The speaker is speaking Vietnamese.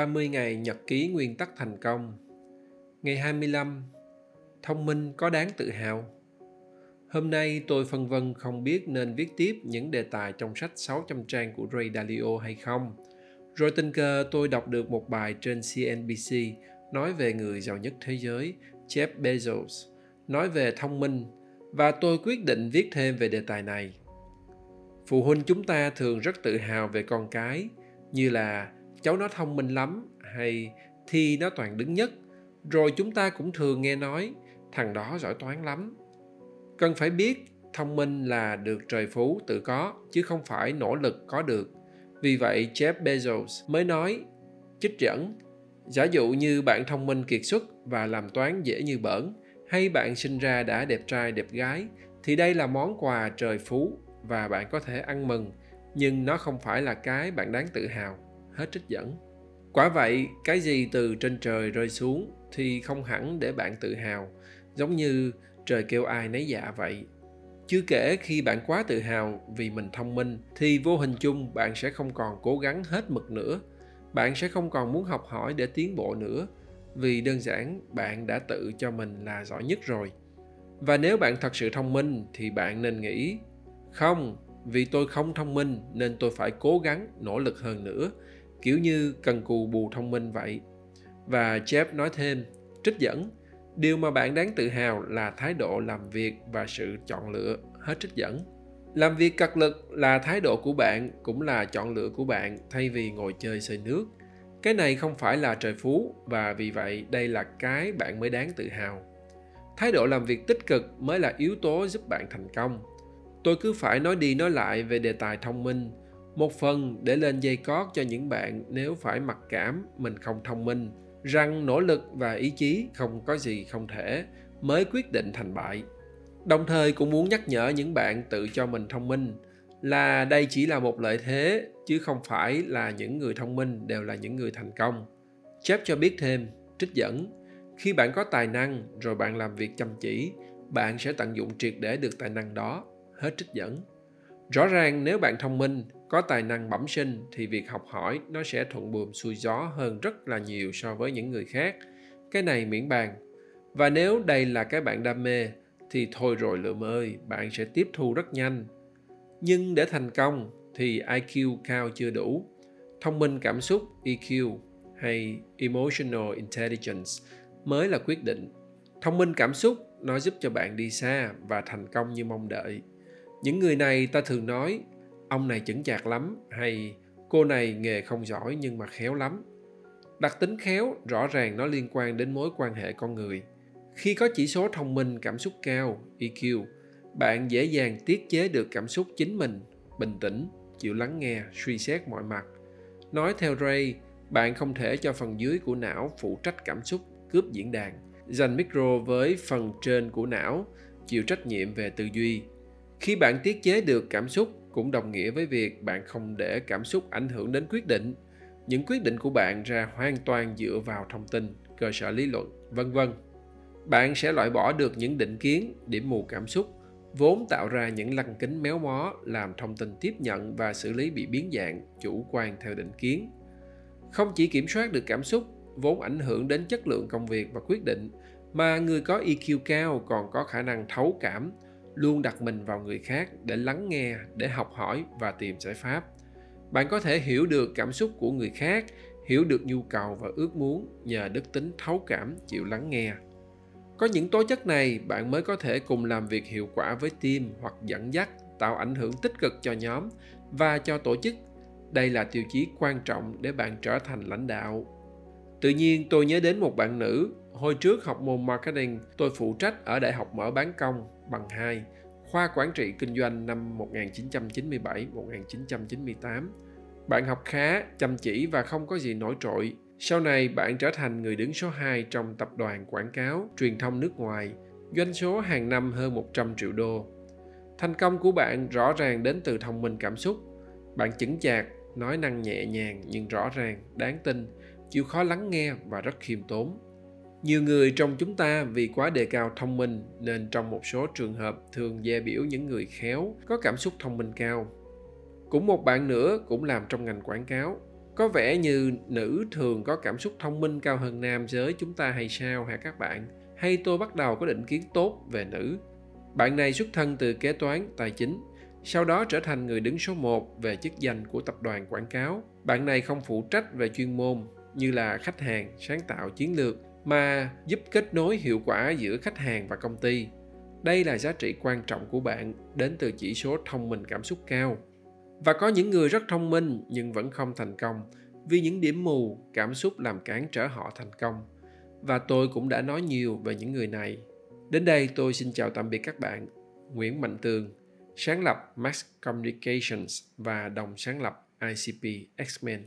30 ngày nhật ký nguyên tắc thành công Ngày 25 Thông minh có đáng tự hào? Hôm nay tôi phân vân không biết nên viết tiếp những đề tài trong sách 600 trang của Ray Dalio hay không. Rồi tình cờ tôi đọc được một bài trên CNBC nói về người giàu nhất thế giới, Jeff Bezos, nói về thông minh và tôi quyết định viết thêm về đề tài này. Phụ huynh chúng ta thường rất tự hào về con cái, như là cháu nó thông minh lắm, hay thi nó toàn đứng nhất. Rồi chúng ta cũng thường nghe nói, thằng đó giỏi toán lắm. Cần phải biết thông minh là được trời phú, tự có, chứ không phải nỗ lực có được. Vì vậy jeff bezos mới nói trích dẫn. Giả dụ như bạn thông minh kiệt xuất và làm toán dễ như bỡn, hay bạn sinh ra đã đẹp trai, đẹp gái, thì đây là món quà trời phú và bạn có thể ăn mừng, nhưng nó không phải là cái bạn đáng tự hào hết trích dẫn. Quả vậy, cái gì từ trên trời rơi xuống thì không hẳn để bạn tự hào, giống như trời kêu ai nấy dạ vậy. Chưa kể khi bạn quá tự hào vì mình thông minh, thì vô hình chung bạn sẽ không còn cố gắng hết mực nữa. Bạn sẽ không còn muốn học hỏi để tiến bộ nữa, vì đơn giản bạn đã tự cho mình là giỏi nhất rồi. Và nếu bạn thật sự thông minh, thì bạn nên nghĩ, không, vì tôi không thông minh nên tôi phải cố gắng, nỗ lực hơn nữa kiểu như cần cù bù thông minh vậy. Và jeff nói thêm, trích dẫn. Điều mà bạn đáng tự hào là thái độ làm việc và sự chọn lựa. Hết trích dẫn. Làm việc cật lực là thái độ của bạn cũng là chọn lựa của bạn thay vì ngồi chơi xơi nước. Cái này không phải là trời phú và vì vậy đây là cái bạn mới đáng tự hào. Thái độ làm việc tích cực mới là yếu tố giúp bạn thành công. Tôi cứ phải nói đi nói lại về đề tài thông minh một phần để lên dây cót cho những bạn nếu phải mặc cảm, mình không thông minh, rằng nỗ lực và ý chí không có gì không thể, mới quyết định thành bại. Đồng thời cũng muốn nhắc nhở những bạn tự cho mình thông minh là đây chỉ là một lợi thế, chứ không phải là những người thông minh đều là những người thành công. Chép cho biết thêm, trích dẫn, khi bạn có tài năng rồi bạn làm việc chăm chỉ, bạn sẽ tận dụng triệt để được tài năng đó. Hết trích dẫn rõ ràng nếu bạn thông minh, có tài năng bẩm sinh thì việc học hỏi nó sẽ thuận buồm xuôi gió hơn rất là nhiều so với những người khác. Cái này miễn bàn. Và nếu đây là cái bạn đam mê, thì thôi rồi lượm ơi, bạn sẽ tiếp thu rất nhanh. Nhưng để thành công thì iq cao chưa đủ. Thông minh cảm xúc eq hay emotional intelligence mới là quyết định. Thông minh cảm xúc nó giúp cho bạn đi xa và thành công như mong đợi những người này ta thường nói, ông này chững chạc lắm hay, cô này nghề không giỏi nhưng mà khéo lắm. Đặc tính khéo, rõ ràng nó liên quan đến mối quan hệ con người. Khi có chỉ số thông minh, cảm xúc cao eq bạn dễ dàng tiết chế được cảm xúc chính mình, bình tĩnh, chịu lắng nghe, suy xét mọi mặt. Nói theo ray, bạn không thể cho phần dưới của não phụ trách cảm xúc cướp diễn đàn. Dành micro với phần trên của não, chịu trách nhiệm về tư duy khi bạn tiết chế được cảm xúc cũng đồng nghĩa với việc bạn không để cảm xúc ảnh hưởng đến quyết định. Những quyết định của bạn ra hoàn toàn dựa vào thông tin, cơ sở lý luận, vân vân. Bạn sẽ loại bỏ được những định kiến, điểm mù cảm xúc, vốn tạo ra những lăng kính méo mó, làm thông tin tiếp nhận và xử lý bị biến dạng, chủ quan theo định kiến. Không chỉ kiểm soát được cảm xúc, vốn ảnh hưởng đến chất lượng công việc và quyết định, mà người có eq cao còn có khả năng thấu cảm luôn đặt mình vào người khác để lắng nghe, để học hỏi và tìm giải pháp. Bạn có thể hiểu được cảm xúc của người khác, hiểu được nhu cầu và ước muốn nhờ đức tính thấu cảm chịu lắng nghe. Có những tố chất này, bạn mới có thể cùng làm việc hiệu quả với team hoặc dẫn dắt, tạo ảnh hưởng tích cực cho nhóm và cho tổ chức. Đây là tiêu chí quan trọng để bạn trở thành lãnh đạo. Tự nhiên, tôi nhớ đến một bạn nữ, hồi trước học môn marketing, tôi phụ trách ở đại học mở bán công bằng 2, khoa quản trị kinh doanh năm 1997-1998. Bạn học khá, chăm chỉ và không có gì nổi trội. Sau này bạn trở thành người đứng số 2 trong tập đoàn quảng cáo, truyền thông nước ngoài, doanh số hàng năm hơn 100 triệu đô. Thành công của bạn rõ ràng đến từ thông minh cảm xúc. Bạn chững chạc, nói năng nhẹ nhàng nhưng rõ ràng, đáng tin, chịu khó lắng nghe và rất khiêm tốn nhiều người trong chúng ta vì quá đề cao thông minh nên trong một số trường hợp thường dè biểu những người khéo có cảm xúc thông minh cao. Cũng một bạn nữa cũng làm trong ngành quảng cáo. Có vẻ như nữ thường có cảm xúc thông minh cao hơn nam giới chúng ta hay sao hả các bạn? Hay tôi bắt đầu có định kiến tốt về nữ? Bạn này xuất thân từ kế toán tài chính sau đó trở thành người đứng số 1 về chức danh của tập đoàn quảng cáo. Bạn này không phụ trách về chuyên môn như là khách hàng, sáng tạo chiến lược mà giúp kết nối hiệu quả giữa khách hàng và công ty. Đây là giá trị quan trọng của bạn đến từ chỉ số thông minh cảm xúc cao. Và có những người rất thông minh nhưng vẫn không thành công vì những điểm mù, cảm xúc làm cản trở họ thành công. Và tôi cũng đã nói nhiều về những người này. Đến đây tôi xin chào tạm biệt các bạn. Nguyễn Mạnh Tường, sáng lập Max Communications và đồng sáng lập ICP X-Men.